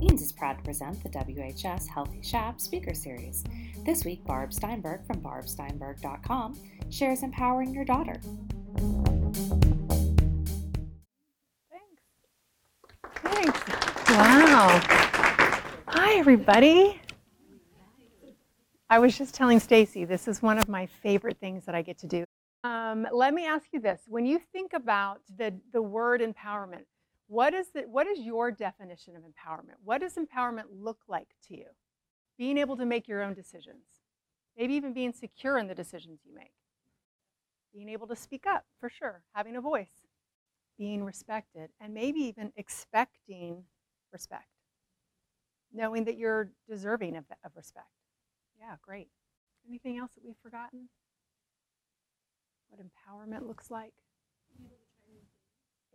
Eanes is proud to present the WHS Healthy Shap Speaker Series. This week, Barb Steinberg from barbsteinberg.com shares empowering your daughter. Thanks. Thanks. Wow. Hi, everybody. I was just telling Stacy, this is one of my favorite things that I get to do. Um, let me ask you this: When you think about the the word empowerment, what is the, what is your definition of empowerment? What does empowerment look like to you? Being able to make your own decisions, maybe even being secure in the decisions you make. Being able to speak up, for sure, having a voice, being respected, and maybe even expecting respect, knowing that you're deserving of, of respect. Yeah, great. Anything else that we've forgotten? What empowerment looks like?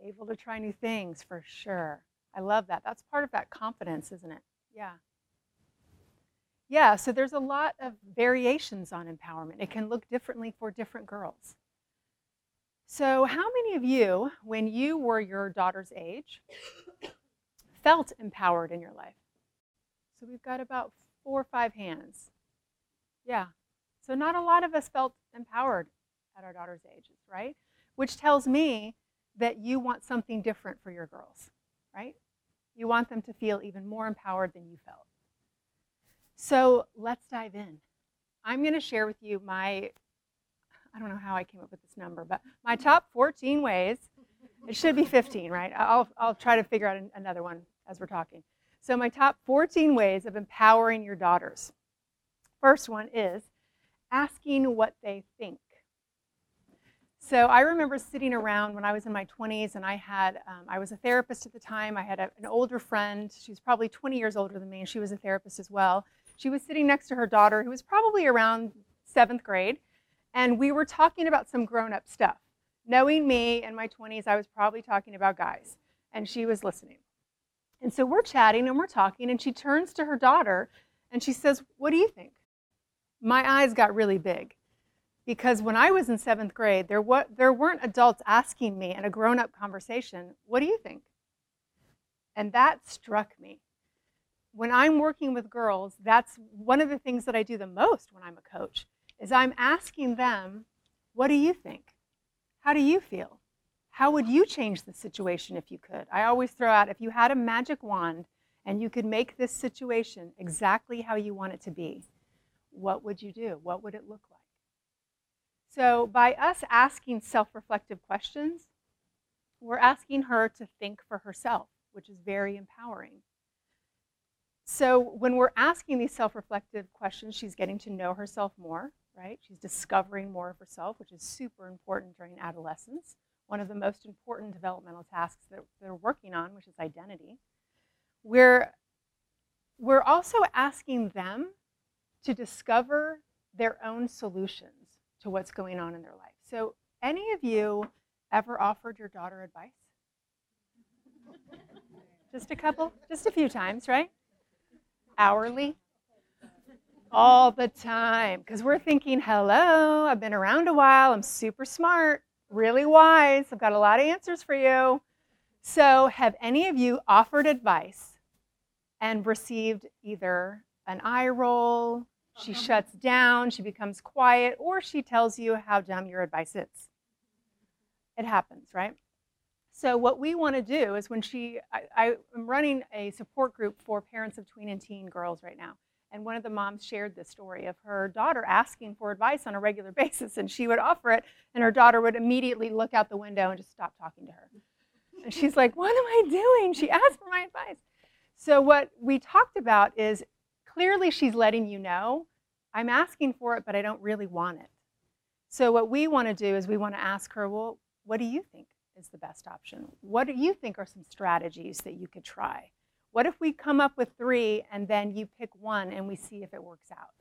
Able to try new things for sure. I love that. That's part of that confidence, isn't it? Yeah. Yeah, so there's a lot of variations on empowerment. It can look differently for different girls. So, how many of you, when you were your daughter's age, felt empowered in your life? So, we've got about four or five hands. Yeah. So, not a lot of us felt empowered at our daughter's ages, right? Which tells me that you want something different for your girls, right? You want them to feel even more empowered than you felt. So let's dive in. I'm going to share with you my, I don't know how I came up with this number, but my top 14 ways. It should be 15, right? I'll, I'll try to figure out another one as we're talking. So, my top 14 ways of empowering your daughters. First one is asking what they think. So I remember sitting around when I was in my 20s, and I had um, I was a therapist at the time. I had a, an older friend. She was probably 20 years older than me, and she was a therapist as well. She was sitting next to her daughter, who was probably around seventh grade, and we were talking about some grown-up stuff. Knowing me in my 20s, I was probably talking about guys, and she was listening. And so we're chatting and we're talking, and she turns to her daughter, and she says, "What do you think?" My eyes got really big because when I was in seventh grade, there, wa- there weren't adults asking me in a grown up conversation, What do you think? And that struck me. When I'm working with girls, that's one of the things that I do the most when I'm a coach is I'm asking them, what do you think? How do you feel? How would you change the situation if you could? I always throw out if you had a magic wand and you could make this situation exactly how you want it to be, what would you do? What would it look like? So, by us asking self reflective questions, we're asking her to think for herself, which is very empowering. So, when we're asking these self reflective questions, she's getting to know herself more, right? She's discovering more of herself, which is super important during adolescence. One of the most important developmental tasks that they're working on, which is identity. We're, we're also asking them to discover their own solutions to what's going on in their life. So, any of you ever offered your daughter advice? Just a couple? Just a few times, right? Hourly? All the time. Because we're thinking, hello, I've been around a while, I'm super smart, really wise, I've got a lot of answers for you. So, have any of you offered advice and received either an eye roll, she shuts down, she becomes quiet, or she tells you how dumb your advice is. It happens, right? So, what we want to do is when she, I, am running a support group for parents of tween and teen girls right now. And one of the moms shared this story of her daughter asking for advice on a regular basis, and she would offer it, and her daughter would immediately look out the window and just stop talking to her. And she's like, What am I doing? She asked for my advice. So, what we talked about is clearly she's letting you know, I'm asking for it, but I don't really want it. So, what we want to do is we want to ask her, well, what do you think is the best option? What do you think are some strategies that you could try? What if we come up with three and then you pick one and we see if it works out?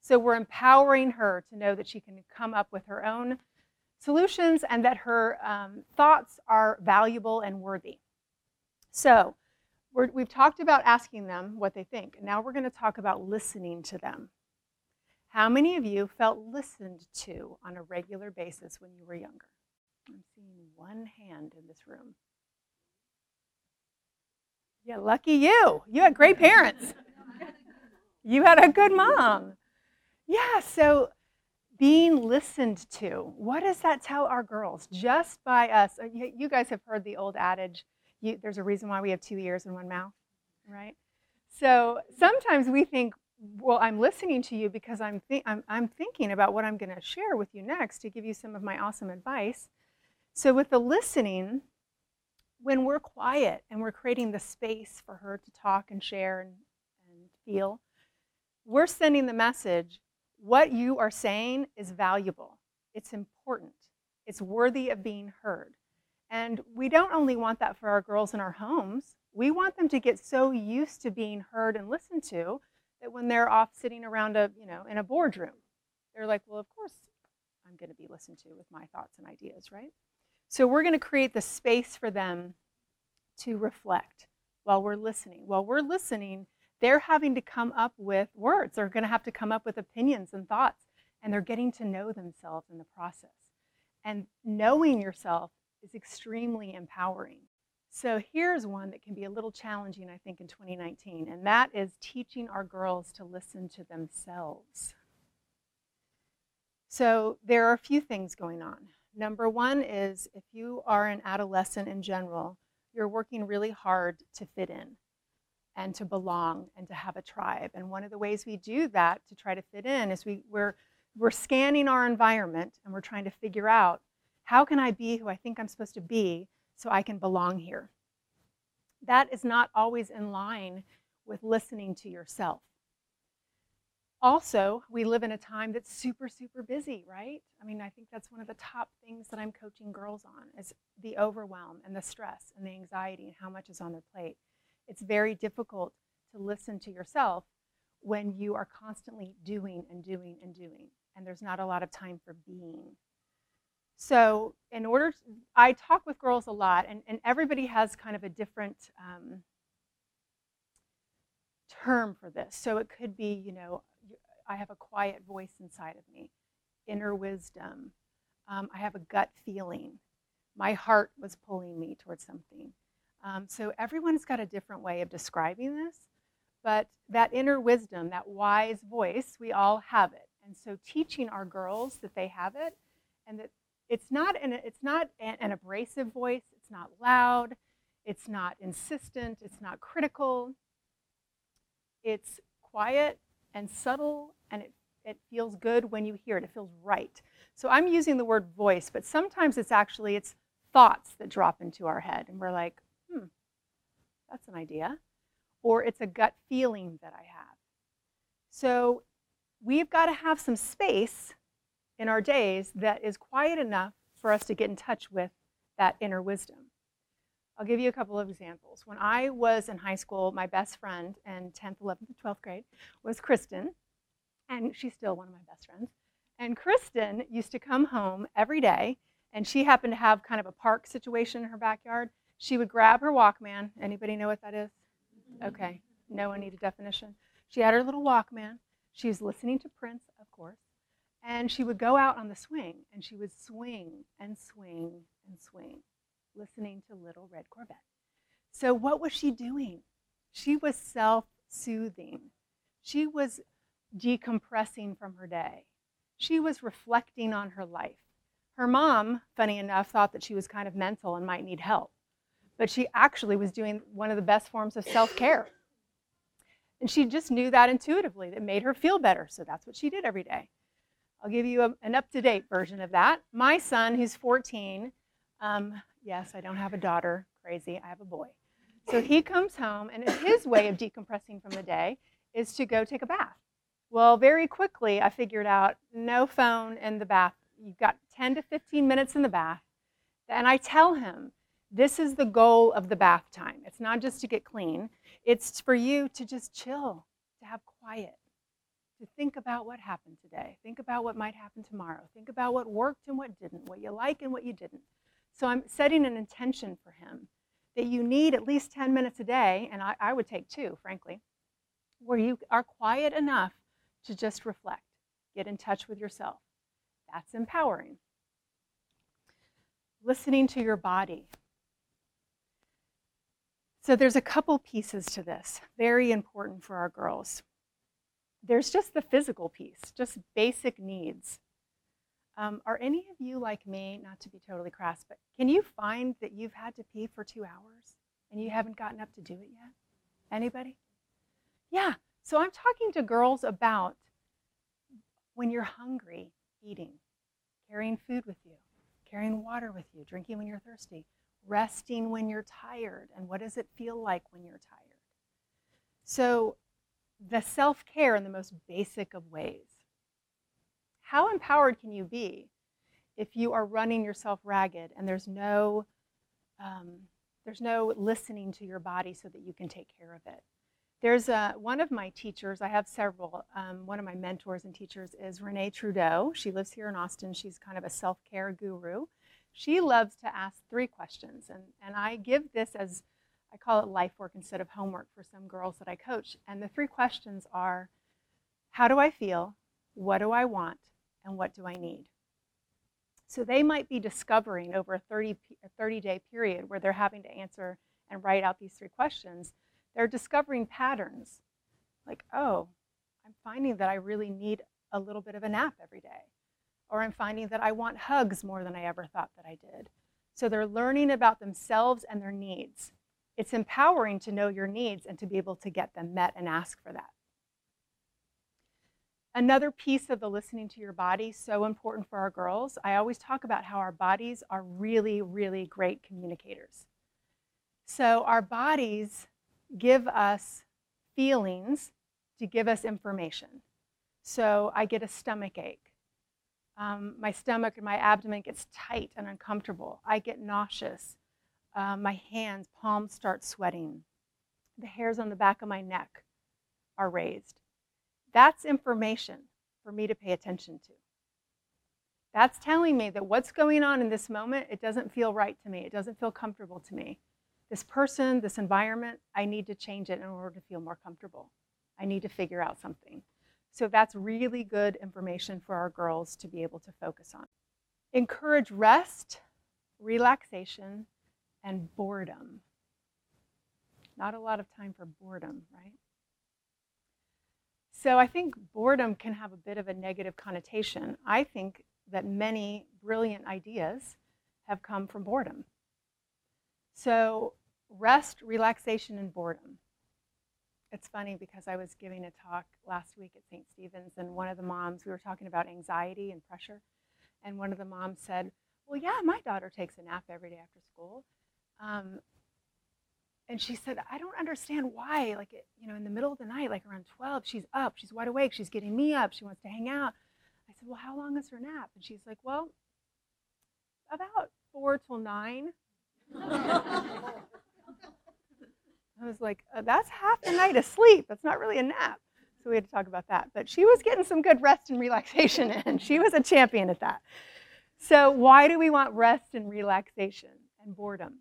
So, we're empowering her to know that she can come up with her own solutions and that her um, thoughts are valuable and worthy. So, we have talked about asking them what they think. Now we're going to talk about listening to them. How many of you felt listened to on a regular basis when you were younger? I'm seeing one hand in this room. Yeah, lucky you. You had great parents. you had a good mom. Yeah, so being listened to. What does that tell our girls? Just by us. Uh, you guys have heard the old adage you, there's a reason why we have two ears and one mouth, right? So sometimes we think, well, I'm listening to you because I'm, th- I'm, I'm thinking about what I'm going to share with you next to give you some of my awesome advice. So with the listening, when we're quiet and we're creating the space for her to talk and share and, and feel, we're sending the message what you are saying is valuable, it's important, it's worthy of being heard. And we don't only want that for our girls in our homes, we want them to get so used to being heard and listened to that when they're off sitting around a, you know, in a boardroom, they're like, well, of course I'm going to be listened to with my thoughts and ideas, right? So we're going to create the space for them to reflect while we're listening. While we're listening, they're having to come up with words. They're going to have to come up with opinions and thoughts, and they're getting to know themselves in the process. And knowing yourself is extremely empowering. So here's one that can be a little challenging, I think, in 2019, and that is teaching our girls to listen to themselves. So there are a few things going on. Number one is if you are an adolescent in general, you're working really hard to fit in and to belong and to have a tribe. And one of the ways we do that to try to fit in is we, we're, we're scanning our environment and we're trying to figure out how can I be who I think I'm supposed to be so I can belong here? That is not always in line with listening to yourself. Also, we live in a time that's super, super busy, right? I mean, I think that's one of the top things that I'm coaching girls on is the overwhelm and the stress and the anxiety and how much is on their plate. It's very difficult to listen to yourself when you are constantly doing and doing and doing, and there's not a lot of time for being. So, in order, to, I talk with girls a lot, and, and everybody has kind of a different um, term for this. So, it could be, you know, I have a quiet voice inside of me, inner wisdom. Um, I have a gut feeling. My heart was pulling me towards something. Um, so, everyone's got a different way of describing this, but that inner wisdom, that wise voice, we all have it. And so, teaching our girls that they have it and that it's not an, it's not an abrasive voice, it's not loud, it's not insistent, it's not critical. It's quiet and subtle, and it, it feels good when you hear it. It feels right. So I'm using the word voice, but sometimes it's actually it's thoughts that drop into our head, and we're like, hmm, that's an idea. Or it's a gut feeling that I have. So we've got to have some space in our days that is quiet enough for us to get in touch with that inner wisdom. I'll give you a couple of examples. When I was in high school, my best friend in 10th, 11th, and 12th grade was Kristen, and she's still one of my best friends. And Kristen used to come home every day, and she happened to have kind of a park situation in her backyard. She would grab her Walkman. Anybody know what that is? Okay, no one need a definition. She had her little Walkman. She was listening to Prince, of course. And she would go out on the swing and she would swing and swing and swing, listening to Little Red Corvette. So, what was she doing? She was self soothing. She was decompressing from her day. She was reflecting on her life. Her mom, funny enough, thought that she was kind of mental and might need help, but she actually was doing one of the best forms of self care. And she just knew that intuitively. That made her feel better. So that's what she did every day. I'll give you a, an up to date version of that. My son, who's 14, um, yes, I don't have a daughter, crazy, I have a boy. So he comes home, and his way of decompressing from the day is to go take a bath. Well, very quickly, I figured out no phone in the bath. You've got 10 to 15 minutes in the bath. And I tell him, this is the goal of the bath time. It's not just to get clean, it's for you to just chill, to have quiet to think about what happened today. Think about what might happen tomorrow. Think about what worked and what didn't, what you like and what you didn't. So I'm setting an intention for him that you need at least 10 minutes a day, and I, I would take two, frankly, where you are quiet enough to just reflect, get in touch with yourself. That's empowering. Listening to your body. So there's a couple pieces to this, very important for our girls. There's just the physical piece, just basic needs. Um, are any of you like me, not to be totally crass, but can you find that you've had to pee for two hours and you haven't gotten up to do it yet? Anybody? Yeah. So I'm talking to girls about when you're hungry, eating, carrying food with you, carrying water with you, drinking when you're thirsty, resting when you're tired, and what does it feel like when you're tired? So, the self care in the most basic of ways. How empowered can you be if you are running yourself ragged and there's no um, there's no listening to your body so that you can take care of it? There's a, one of my teachers, I have several. Um, one of my mentors and teachers is Renee Trudeau. She lives here in Austin. She's kind of a self care guru. She loves to ask three questions, and, and I give this as I call it life work instead of homework for some girls that I coach. And the three questions are How do I feel? What do I want? And what do I need? So they might be discovering over a 30, a 30 day period where they're having to answer and write out these three questions they're discovering patterns like, oh, I'm finding that I really need a little bit of a nap every day. Or I'm finding that I want hugs more than I ever thought that I did. So they're learning about themselves and their needs. It's empowering to know your needs and to be able to get them met and ask for that. Another piece of the listening to your body, so important for our girls, I always talk about how our bodies are really, really great communicators. So our bodies give us feelings to give us information. So I get a stomach ache. Um, my stomach and my abdomen gets tight and uncomfortable. I get nauseous. Uh, my hands, palms start sweating. The hairs on the back of my neck are raised. That's information for me to pay attention to. That's telling me that what's going on in this moment, it doesn't feel right to me. It doesn't feel comfortable to me this person, this environment, I need to change it in order to feel more comfortable. I need to figure out something. So that's really good information for our girls to be able to focus on. Encourage rest, relaxation, and boredom. Not a lot of time for boredom, right? So I think boredom can have a bit of a negative connotation. I think that many brilliant ideas have come from boredom. So, rest, relaxation, and boredom. It's funny because I was giving a talk last week at St. Stephen's, and one of the moms, we were talking about anxiety and pressure, and one of the moms said, Well, yeah, my daughter takes a nap every day after school. Um, and she said, I don't understand why, like, you know, in the middle of the night, like around 12, she's up, she's wide awake, she's getting me up, she wants to hang out. I said, Well, how long is her nap? And she's like, Well, about four till nine. I was like, uh, that's half the night of sleep. That's not really a nap. So we had to talk about that. But she was getting some good rest and relaxation in. She was a champion at that. So, why do we want rest and relaxation and boredom?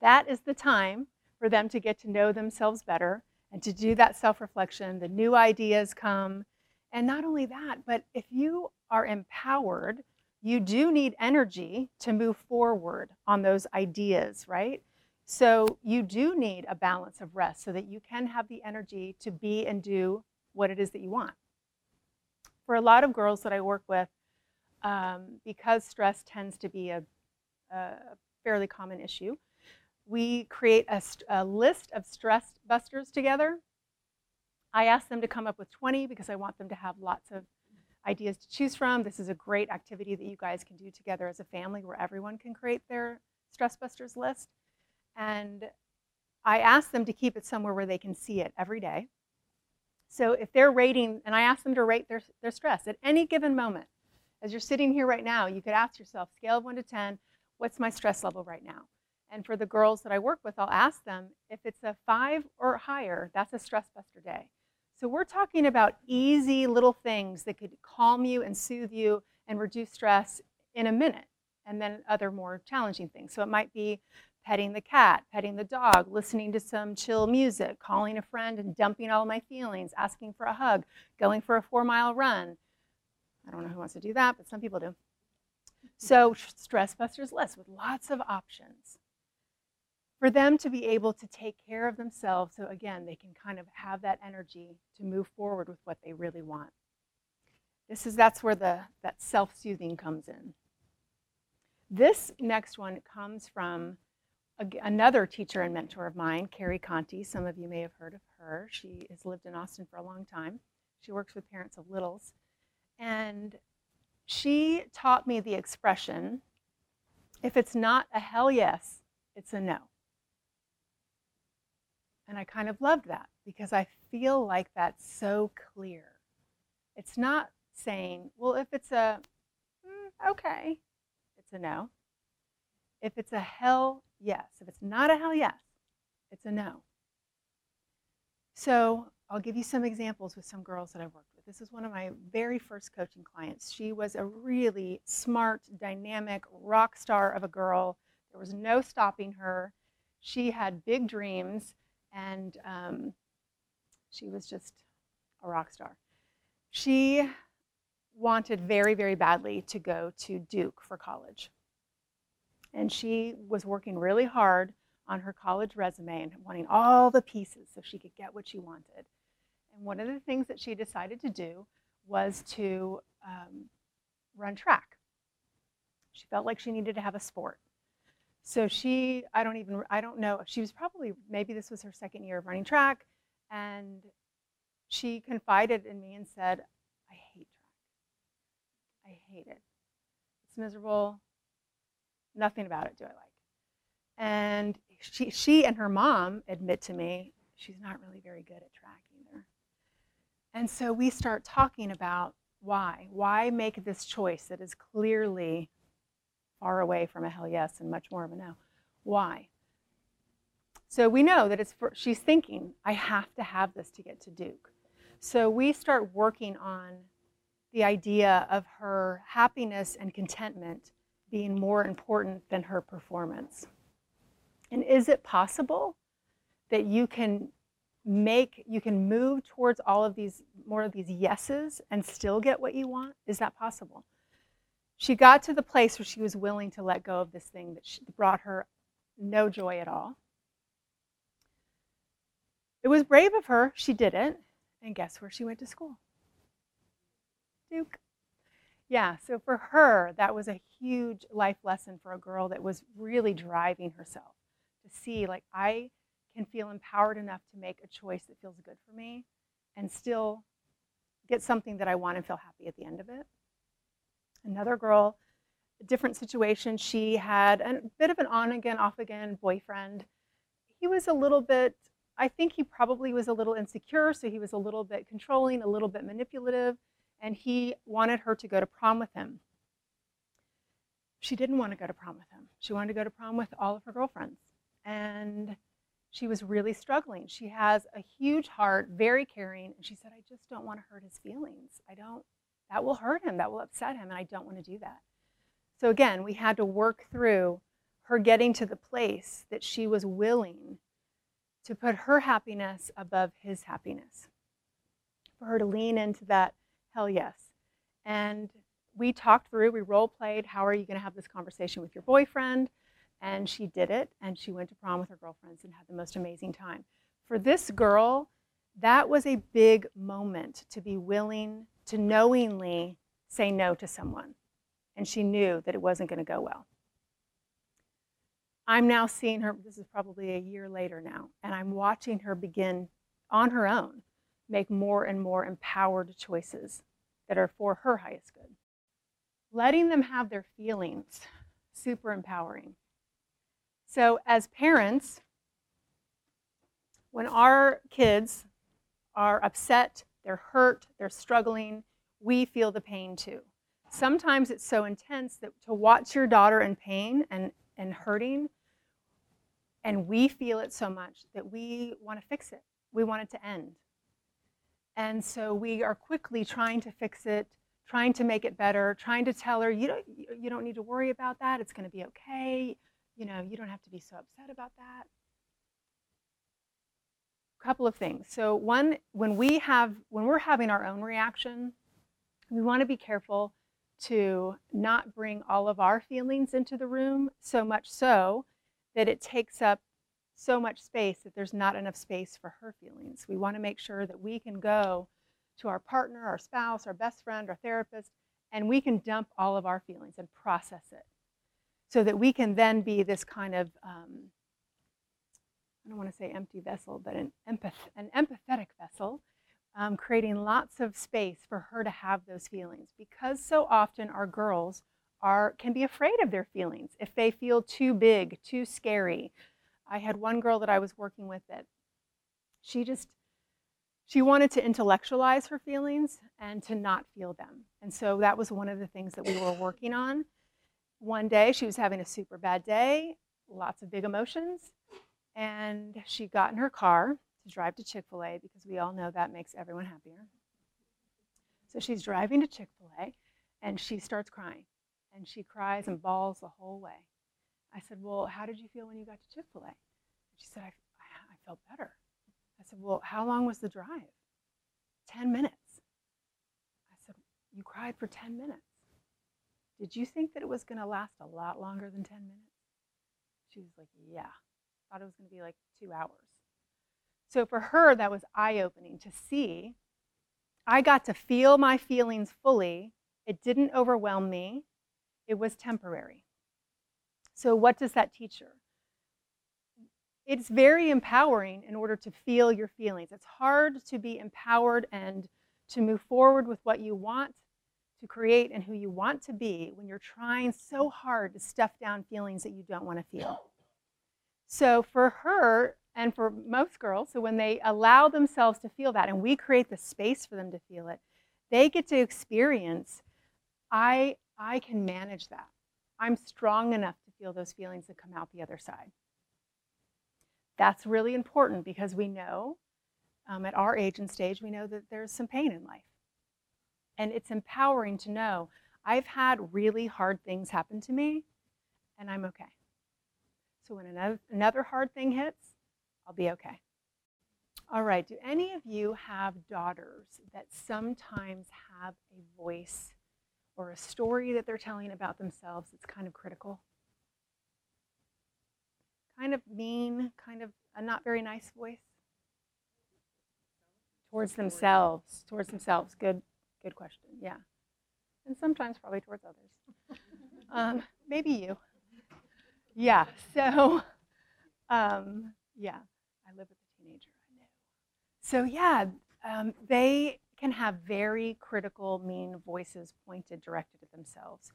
That is the time for them to get to know themselves better and to do that self reflection. The new ideas come. And not only that, but if you are empowered you do need energy to move forward on those ideas, right? So you do need a balance of rest so that you can have the energy to be and do what it is that you want. For a lot of girls that I work with, um, because stress tends to be a, a, fairly common issue, we create a, a list of stress busters together. I ask them to come up with 20 because I want them to have lots of ideas to choose from. This is a great activity that you guys can do together as a family where everyone can create their Stress Busters list. And I ask them to keep it somewhere where they can see it every day. So if they're rating, and I ask them to rate their, their stress at any given moment. As you're sitting here right now, you could ask yourself, scale of 1 to 10, what's my stress level right now? And for the girls that I work with, I'll ask them if it's a 5 or higher, that's a stress buster day. So we're talking about easy little things that could calm you and soothe you and reduce stress in a minute, and then other more challenging things. So it might be petting the cat, petting the dog, listening to some chill music, calling a friend and dumping all my feelings, asking for a hug, going for a four mile run. I don't know who wants to do that, but some people do. So, Stress Busters list with lots of options. For them to be able to take care of themselves so again they can kind of have that energy to move forward with what they really want. This is that's where the that self-soothing comes in. This next one comes from a, another teacher and mentor of mine Carrie Contey. Some of you may have heard of her. She has lived in austin for a long time. She works with parents of littles. And she taught me the expression if it's not a hell yes it's a no and I kind of loved that because I feel like that's so clear. It's not saying, well, if it's a mm, okay, it's a no. If it's a hell yes, if it's not a hell yes, it's a no. So I'll give you some examples with some girls that I've worked with. This is one of my very first coaching clients. She was a really smart, dynamic rock star of a girl. There was no stopping her. She had big dreams and um, she was just a rock star. She wanted very, very badly to go to Duke for college. And she was working really hard on her college resume and wanting all the pieces so she could get what she wanted. And one of the things that she decided to do was to um, run track. She felt like she needed to have a sport. So she, I don't even, I don't know, she was probably, maybe this was her second year of running track, and she confided in me and said, I hate track. I hate it. It's miserable. Nothing about it do I like. And she, she and her mom admit to me she's not really very good at track either. And so we start talking about why. Why make this choice that is clearly far away from a hell yes and much more of a no. Why? So we know that it's for, she's thinking, I have to have this to get to Duke. So we start working on the idea of her happiness and contentment being more important than her performance. And is it possible that you can make, you can move towards all of these, more of these yeses and still get what you want? Is that possible? She got to the place where she was willing to let go of this thing that brought her no joy at all. It was brave of her. She did it. And guess where she went to school? Duke. Yeah, so for her, that was a huge life lesson for a girl that was really driving herself to see, like, I can feel empowered enough to make a choice that feels good for me and still get something that I want and feel happy at the end of it. Another girl, a different situation, she had a bit of an on again, off again boyfriend. He was a little bit, I think he probably was a little insecure, so he was a little bit controlling, a little bit manipulative, and he wanted her to go to prom with him. She didn't want to go to prom with him. She wanted to go to prom with all of her girlfriends. And she was really struggling. She has a huge heart, very caring, and she said, I just don't want to hurt his feelings. I don't that will hurt him, that will upset him, and I don't want to do that. So again, we had to work through her getting to the place that she was willing to put her happiness above his happiness, for her to lean into that hell yes. And we talked through, we role played, how are you going to have this conversation with your boyfriend? And she did it, and she went to prom with her girlfriends and had the most amazing time. For this girl, that was a big moment to be willing to knowingly say no to someone. And she knew that it wasn't going to go well. I'm now seeing her, this is probably a year later now, and I'm watching her begin on her own make more and more empowered choices that are for her highest good. Letting them have their feelings, super empowering. So, as parents, when our kids are upset they're hurt, they're struggling, we feel the pain too. Sometimes it's so intense that to watch your daughter in pain and, and hurting, and we feel it so much that we want to fix it. We want it to end. And so we are quickly trying to fix it, trying to make it better, trying to tell her, you don't, you don't need to worry about that. It's going to be okay. You know, you don't have to be so upset about that couple of things. So one, when we have, when we're having our own reaction, we want to be careful to not bring all of our feelings into the room so much so that it takes up so much space that there's not enough space for her feelings. We want to make sure that we can go to our partner, our spouse, our best friend, our therapist, and we can dump all of our feelings and process it so that we can then be this kind of, um, I don't want to say empty vessel, but an, empath- an empathetic vessel, um, creating lots of space for her to have those feelings. Because so often our girls are, can be afraid of their feelings if they feel too big, too scary. I had one girl that I was working with that she just she wanted to intellectualize her feelings and to not feel them. And so that was one of the things that we were working on. One day she was having a super bad day, lots of big emotions, and she got in her car to drive to Chick fil A because we all know that makes everyone happier. So she's driving to Chick fil A and she starts crying. And she cries and bawls the whole way. I said, Well, how did you feel when you got to Chick fil A? She said, I, I felt better. I said, Well, how long was the drive? 10 minutes. I said, You cried for 10 minutes. Did you think that it was going to last a lot longer than 10 minutes? She was like, Yeah. Thought it was going to be like two hours. So for her, that was eye opening to see. I got to feel my feelings fully. It didn't overwhelm me, it was temporary. So, what does that teach her? it's very empowering in order to feel your feelings. It's hard to be empowered and to move forward with what you want to create and who you want to be when you're trying so hard to stuff down feelings that you don't want to feel. So for her and for most girls, so when they allow themselves to feel that and we create the space for them to feel it, they get to experience I I can manage that. I'm strong enough to feel those feelings that come out the other side. That's really important because we know um, at our age and stage, we know that there's some pain in life. And it's empowering to know I've had really hard things happen to me and I'm okay. So when another, another hard thing hits, I'll be okay. All right, do any of you have daughters that sometimes have a voice or a story that they're telling about themselves that's kind of critical? kind of mean, kind of a not very nice voice? Towards themselves. Towards themselves. Good, good question. Yeah. And sometimes probably towards others. Um, maybe you. Yeah. So, um, yeah, I live with a teenager. I know. So yeah, um, they can have very critical, mean voices pointed directed at themselves.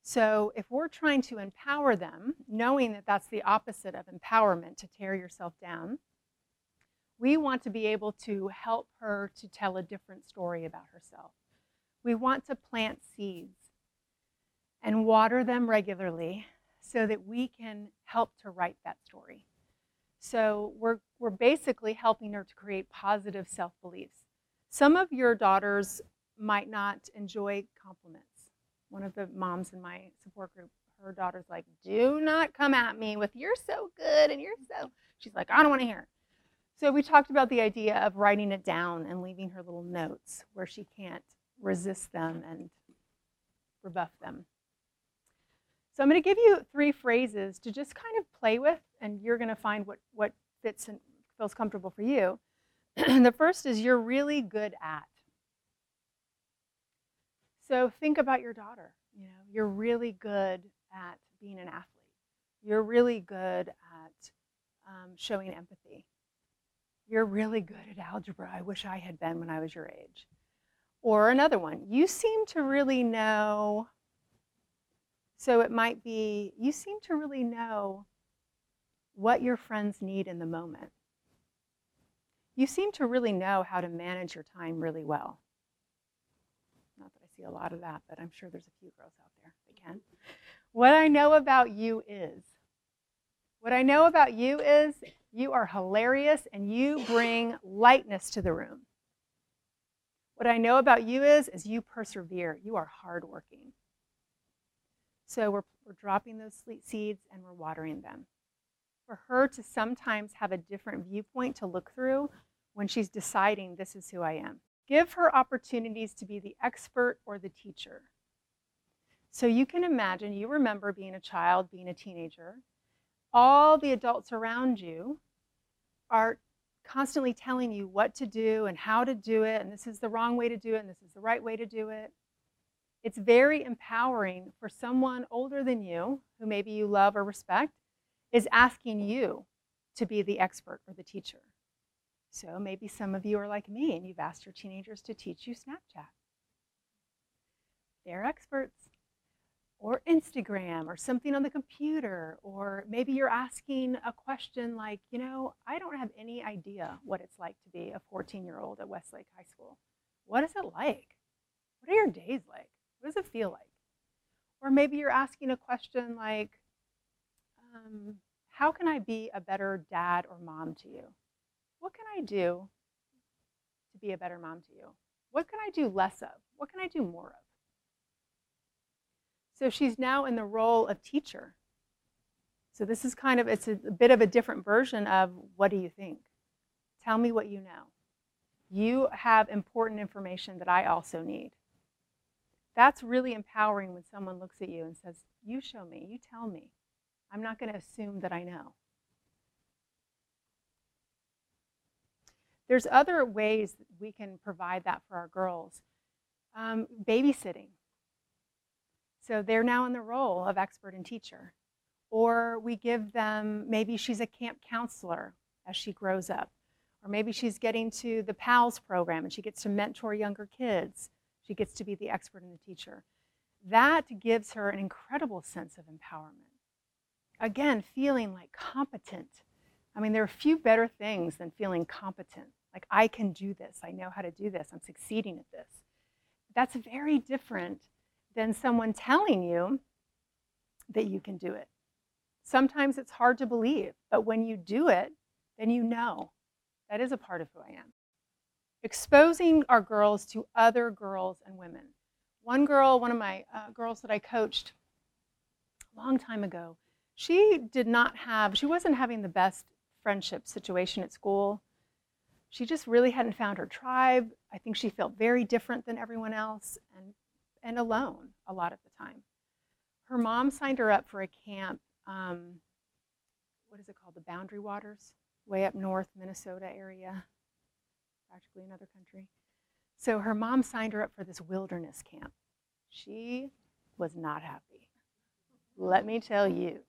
So if we're trying to empower them, knowing that that's the opposite of empowerment, to tear yourself down, we want to be able to help her to tell a different story about herself. We want to plant seeds and water them regularly so that we can help to write that story. So we're, we're basically helping her to create positive self beliefs. Some of your daughters might not enjoy compliments one of the moms in my support group, her daughter's like, do not come at me with you're so good and you're so. She's like, I don't want to hear it. So we talked about the idea of writing it down and leaving her little notes where she can't resist them and rebuff them. So I'm going to give you three phrases to just kind of play with, and you're going to find what, what fits and feels comfortable for you. the first is you're really good at. So think about your daughter. You know, you're really good at being an athlete. You're really good at um, showing empathy. You're really good at algebra. I wish I had been when I was your age. Or another one, you seem to really know. So it might be, you seem to really know what your friends need in the moment. You seem to really know how to manage your time really well Not that I see a lot of that, but I'm sure there's a few girls out there that mm-hmm. can. What I know about you is, what I know about you is you are hilarious and you bring lightness to the room. What I know about you is, is you persevere. You are hardworking. So we're, we're dropping those seeds and we're watering them. For her to sometimes have a different viewpoint to look through when she's deciding this is who I am. Give her opportunities to be the expert or the teacher. So you can imagine, you remember being a child, being a teenager. all the adults around you are constantly telling you what to do and how to do it, and this is the wrong way to do it, and this is the right way to do it. It's very empowering for someone older than you, who maybe you love or respect, is asking you to be the expert or the teacher. So maybe some of you are like me and you've asked your teenagers to teach you Snapchat. They're experts. Or Instagram or something on the computer. Or maybe you're asking a question like, you know, I don't have any idea what it's like to be a 14 year old at Westlake High School. What is it like? What are your days like? What does it feel like? Or maybe you're asking a question like, um, how can I be a better dad or mom to you? What can I do to be a better mom to you? What can I do less of? What can I do more of? So she's now in the role of teacher. So this is kind of, it's a, a bit of a different version of what do you think? Tell me what you know. You have important information that I also need. That's really empowering when someone looks at you and says, You show me, you tell me. I'm not going to assume that I know. There's other ways that we can provide that for our girls. Um, babysitting. So they're now in the role of expert and teacher. Or we give them, maybe she's a camp counselor as she grows up. Or maybe she's getting to the PALS program and she gets to mentor younger kids. She gets to be the expert and the teacher. That gives her an incredible sense of empowerment. Again, feeling like competent. I mean, there are few better things than feeling competent. Like, I can do this. I know how to do this. I'm succeeding at this. That's very different than someone telling you that you can do it. Sometimes it's hard to believe, but when you do it, then you know that is a part of who I am. Exposing our girls to other girls and women. One girl, one of my uh, girls that I coached a long time ago, she did not have, she wasn't having the best friendship situation at school. She just really hadn't found her tribe. I think she felt very different than everyone else and, and alone a lot of the time. Her mom signed her up for a camp, um, what is it called? The Boundary Waters, way up north, Minnesota area, practically another country. So her mom signed her up for this wilderness camp. She was not happy. Let me tell you.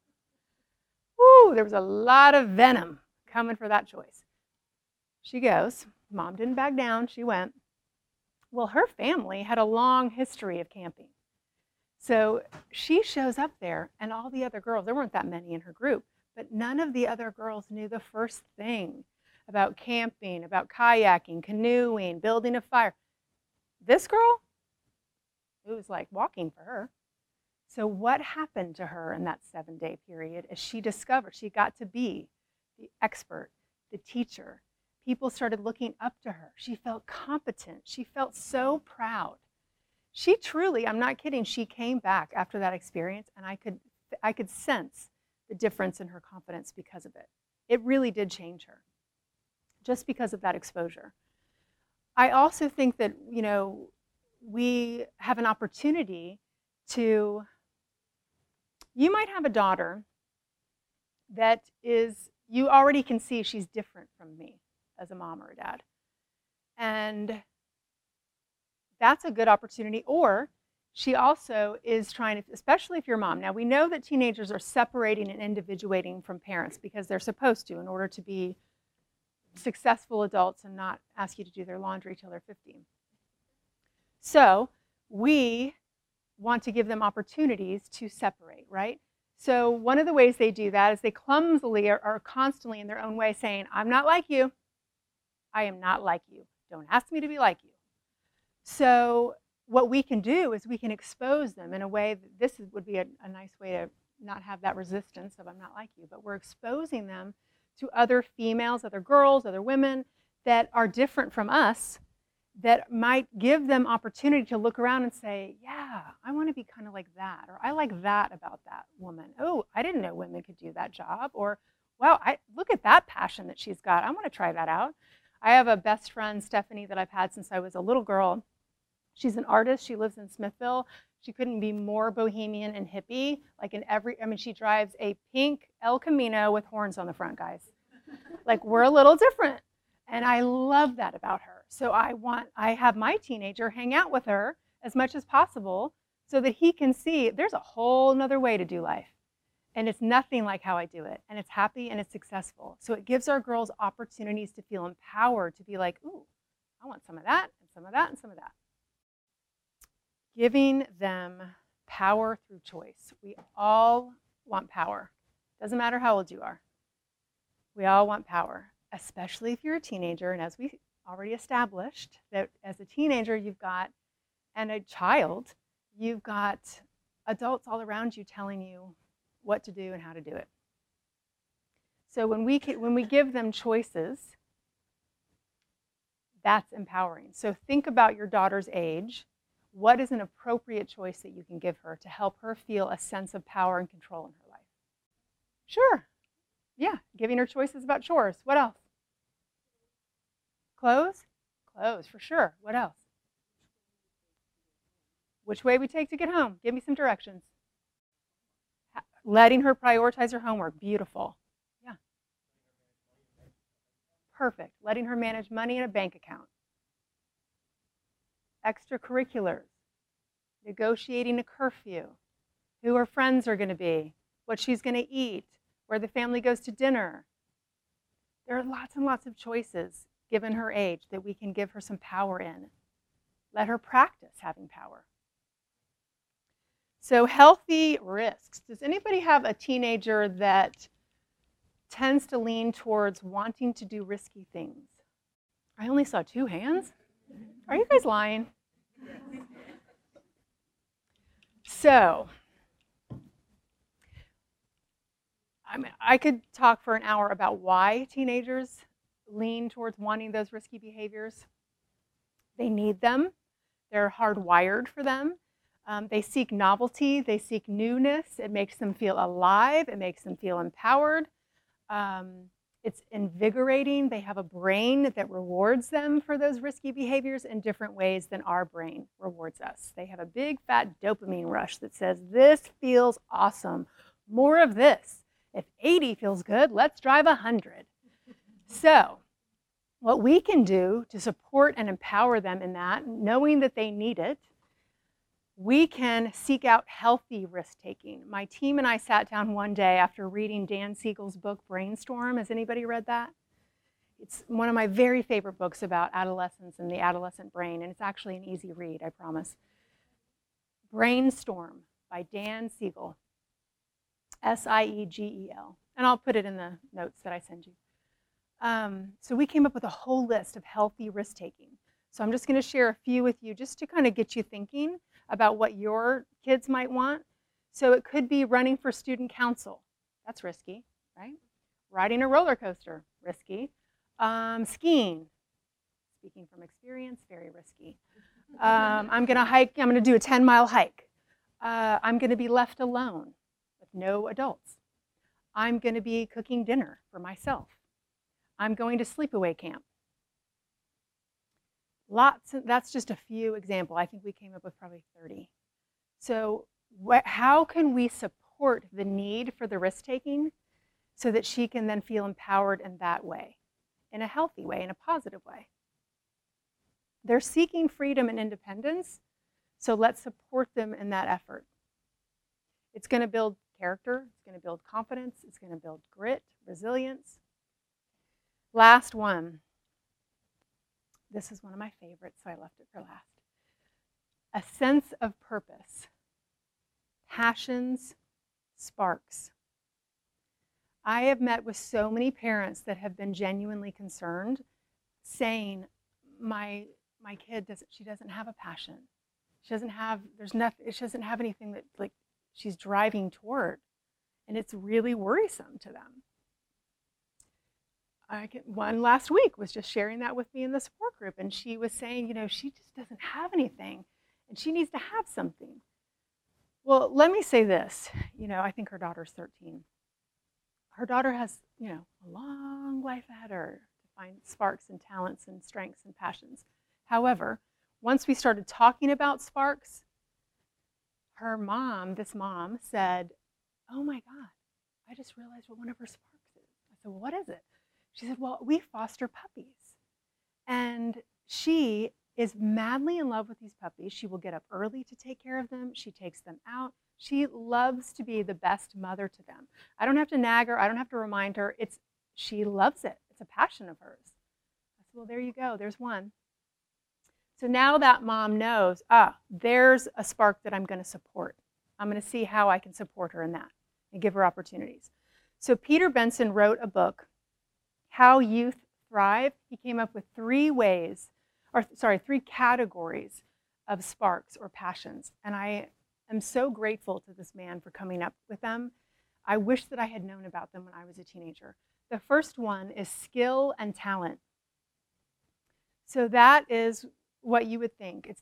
Woo, there was a lot of venom coming for that choice. She goes. Mom didn't back down. She went. Well, her family had a long history of camping. So she shows up there, and all the other girls, there weren't that many in her group, but none of the other girls knew the first thing about camping, about kayaking, canoeing, building a fire. This girl, it was like walking for her. So, what happened to her in that seven day period is she discovered she got to be the expert, the teacher, people started looking up to her. She felt competent. She felt so proud. She truly, I'm not kidding, she came back after that experience and I could I could sense the difference in her confidence because of it. It really did change her. Just because of that exposure. I also think that, you know, we have an opportunity to you might have a daughter that is you already can see she's different from me as a mom or a dad. And that's a good opportunity. Or she also is trying to, especially if you're a mom. Now, we know that teenagers are separating and individuating from parents because they're supposed to in order to be successful adults and not ask you to do their laundry till they're 15. So, we want to give them opportunities to separate, right? So, one of the ways they do that is they clumsily are, are constantly in their own way saying, I'm not like you. I am not like you. Don't ask me to be like you. So, what we can do is we can expose them in a way that this would be a, a nice way to not have that resistance of I'm not like you, but we're exposing them to other females, other girls, other women that are different from us that might give them opportunity to look around and say, yeah, I want to be kind of like that, or I like that about that woman. Oh, I didn't know women could do that job, or wow, I look at that passion that she's got. I want to try that out. I have a best friend, Stephanie, that I've had since I was a little girl. She's an artist. She lives in Smithville. She couldn't be more bohemian and hippie. Like in every, I mean, she drives a pink El Camino with horns on the front, guys. like we're a little different. And I love that about her. So I want, I have my teenager hang out with her as much as possible so that he can see there's a whole nother way to do life. And it's nothing like how I do it. And it's happy and it's successful. So it gives our girls opportunities to feel empowered, to be like, ooh, I want some of that, and some of that, and some of that. Giving them power through choice. We all want power. Doesn't matter how old you are. We all want power, especially if you're a teenager. And as we already established, that as a teenager, you've got, and a child, you've got adults all around you telling you what to do and how to do it. So when we, when we give them choices, that's empowering. So think about your daughter's age. What is an appropriate choice that you can give her to help her feel a sense of power and control in her life? Sure. Yeah, giving her choices about chores. What else? Clothes? Clothes, for sure. What else? Which way we take to get home? Give me some directions. Letting her prioritize her homework. Beautiful. Yeah. Perfect. Letting her manage money in a bank account. Extracurriculars. Negotiating a curfew. Who her friends are going to be. What she's going to eat. Where the family goes to dinner. There are lots and lots of choices, given her age, that we can give her some power in. Let her practice having power. So, healthy risks. Does anybody have a teenager that tends to lean towards wanting to do risky things? I only saw two hands. Are you guys lying? So, I mean, I could talk for an hour about why teenagers lean towards wanting those risky behaviors. They need them. They're hardwired for them. Um, they seek novelty, they seek newness. It makes them feel alive, it makes them feel empowered. Um, it's invigorating. They have a brain that rewards them for those risky behaviors in different ways than our brain rewards us. They have a big fat dopamine rush that says, This feels awesome. More of this. If 80 feels good, let's drive 100. So, what we can do to support and empower them in that, knowing that they need it, we can seek out healthy risk taking. My team and I sat down one day after reading Dan Siegel's book Brainstorm. Has anybody read that? It's one of my very favorite books about adolescence and the adolescent brain, and it's actually an easy read, I promise. Brainstorm by Dan Siegel, S I E G E L. And I'll put it in the notes that I send you. Um, so we came up with a whole list of healthy risk taking. So I'm just going to share a few with you just to kind of get you thinking about what your kids might want. So it could be running for student council. That's risky, right? Riding a roller coaster, risky. Um, skiing, speaking from experience, very risky. Um, I'm going to hike, I'm going to do a 10 mile hike. Uh, I'm going to be left alone with no adults. I'm going to be cooking dinner for myself. I'm going to sleepaway camp. Lots, of, that's just a few example. I think we came up with probably 30. So what, how can we support the need for the risk taking so that she can then feel empowered in that way, in a healthy way, in a positive way? They're seeking freedom and independence, so let's support them in that effort. It's going to build character, it's going to build confidence, it's going to build grit, resilience. Last one this is one of my favorites, so I left it for last. A sense of purpose, passions, sparks. I have met with so many parents that have been genuinely concerned, saying, "My my kid doesn't. She doesn't have a passion. She doesn't have. There's nothing. She doesn't have anything that like she's driving toward, and it's really worrisome to them." I one last week was just sharing that with me in the support group, and she was saying, you know, she just doesn't have anything, and she needs to have something. Well, let me say this. You know, I think her daughter's 13. Her daughter has, you know, a long life ahead her to find sparks and talents and strengths and passions. However, once we started talking about sparks, her mom, this mom, said, Oh my God, I just realized what one of her sparks is. I said, well, What is it? She said, Well, we foster puppies. And she is madly in love with these puppies. She will get up early to take care of them. She takes them out. She loves to be the best mother to them. I don't have to nag her. I don't have to remind her. It's she loves it. It's a passion of hers. I said, well, there you go. There's one. So now that mom knows, ah, there's a spark that I'm going to support. I'm going to see how I can support her in that and give her opportunities. So Peter Benson wrote a book, How Youth Thrive. He came up with three ways, or sorry, three categories of sparks or passions. And I am so grateful to this man for coming up with them. I wish that I had known about them when I was a teenager. The first one is skill and talent. So that is what you would think. It's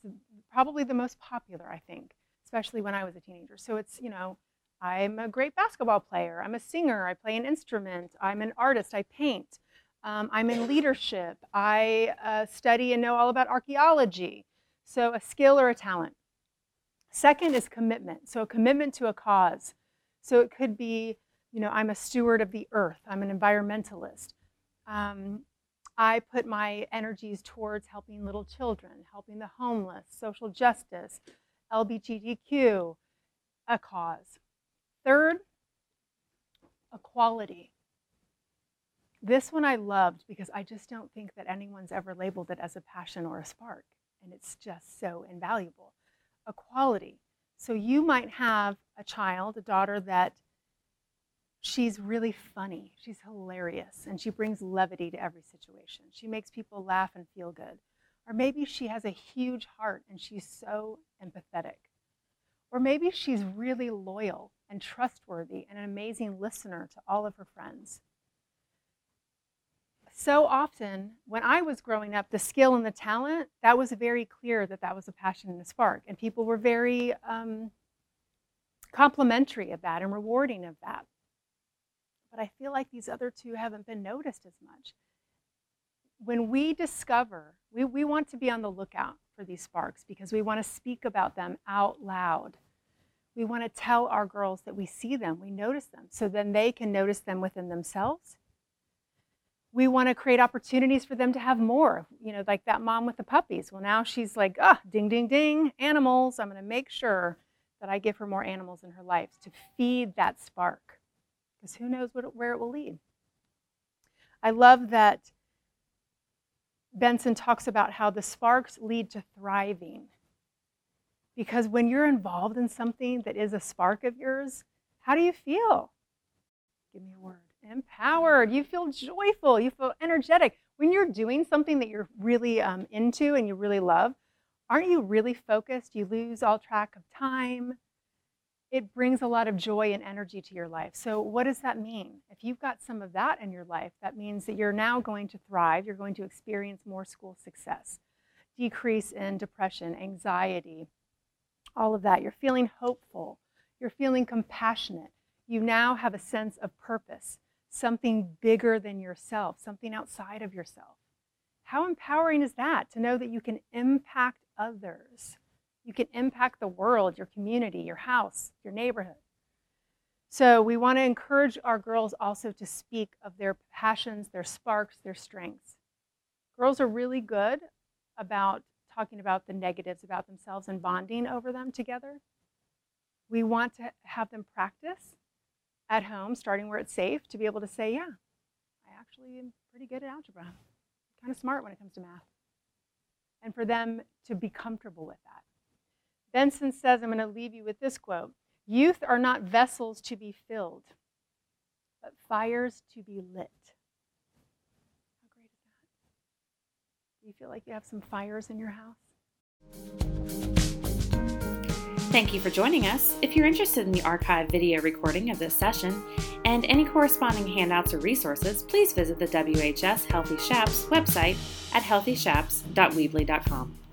probably the most popular, I think, especially when I was a teenager. So it's, you know, I'm a great basketball player. I'm a singer. I play an instrument. I'm an artist. I paint. Um, I'm in leadership. I uh, study and know all about archaeology. So a skill or a talent. Second is commitment. So a commitment to a cause. So it could be, you know, I'm a steward of the earth. I'm an environmentalist. Um, I put my energies towards helping little children, helping the homeless, social justice, LGBTQ, a cause. Third, equality. This one I loved because I just don't think that anyone's ever labeled it as a passion or a spark, and it's just so invaluable. A quality. So you might have a child, a daughter that she's really funny. She's hilarious and she brings levity to every situation. She makes people laugh and feel good. Or maybe she has a huge heart and she's so empathetic. Or maybe she's really loyal and trustworthy and an amazing listener to all of her friends. So often, when I was growing up, the skill and the talent, that was very clear that that was a passion and a spark. And people were very um, complimentary of that and rewarding of that but I feel like these other two haven't been noticed as much. When we discover, we, we want to be on the lookout for these sparks because we want to speak about them out loud. We want to tell our girls that we see them, we notice them, so then they can notice them within themselves. We want to create opportunities for them to have more, you know, like that mom with the puppies. Well, now she's like, ah, ding, ding, ding, animals. I'm going to make sure that I give her more animals in her life to feed that spark because who knows what, where it will lead. I love that Benson talks about how the sparks lead to thriving. Because when you're involved in something that is a spark of yours, how do you feel? Give me a word. Empowered. You feel joyful. You feel energetic. When you're doing something that you're really um, into and you really love, aren't you really focused? You lose all track of time it brings a lot of joy and energy to your life. So, what does that mean? If you've got some of that in your life, that means that you're now going to thrive, you're going to experience more school success, decrease in depression, anxiety, all of that. You're feeling hopeful, you're feeling compassionate. You now have a sense of purpose, something bigger than yourself, something outside of yourself. How empowering is that to know that you can impact others? You can impact the world, your community, your house, your neighborhood. So we want to encourage our girls also to speak of their passions, their sparks, their strengths. Girls are really good about talking about the negatives about themselves and bonding over them together. We want to have them practice at home, starting where it's safe, to be able to say, yeah, I actually am pretty good at algebra. kind of smart when it comes to math. And for them to be comfortable with that. Benson says, I'm going to leave you with this quote Youth are not vessels to be filled, but fires to be lit. How great is that? Do you feel like you have some fires in your house? Thank you for joining us. If you're interested in the archive video recording of this session and any corresponding handouts or resources, please visit the WHS Healthy Shaps website at healthyshaps.weebly.com.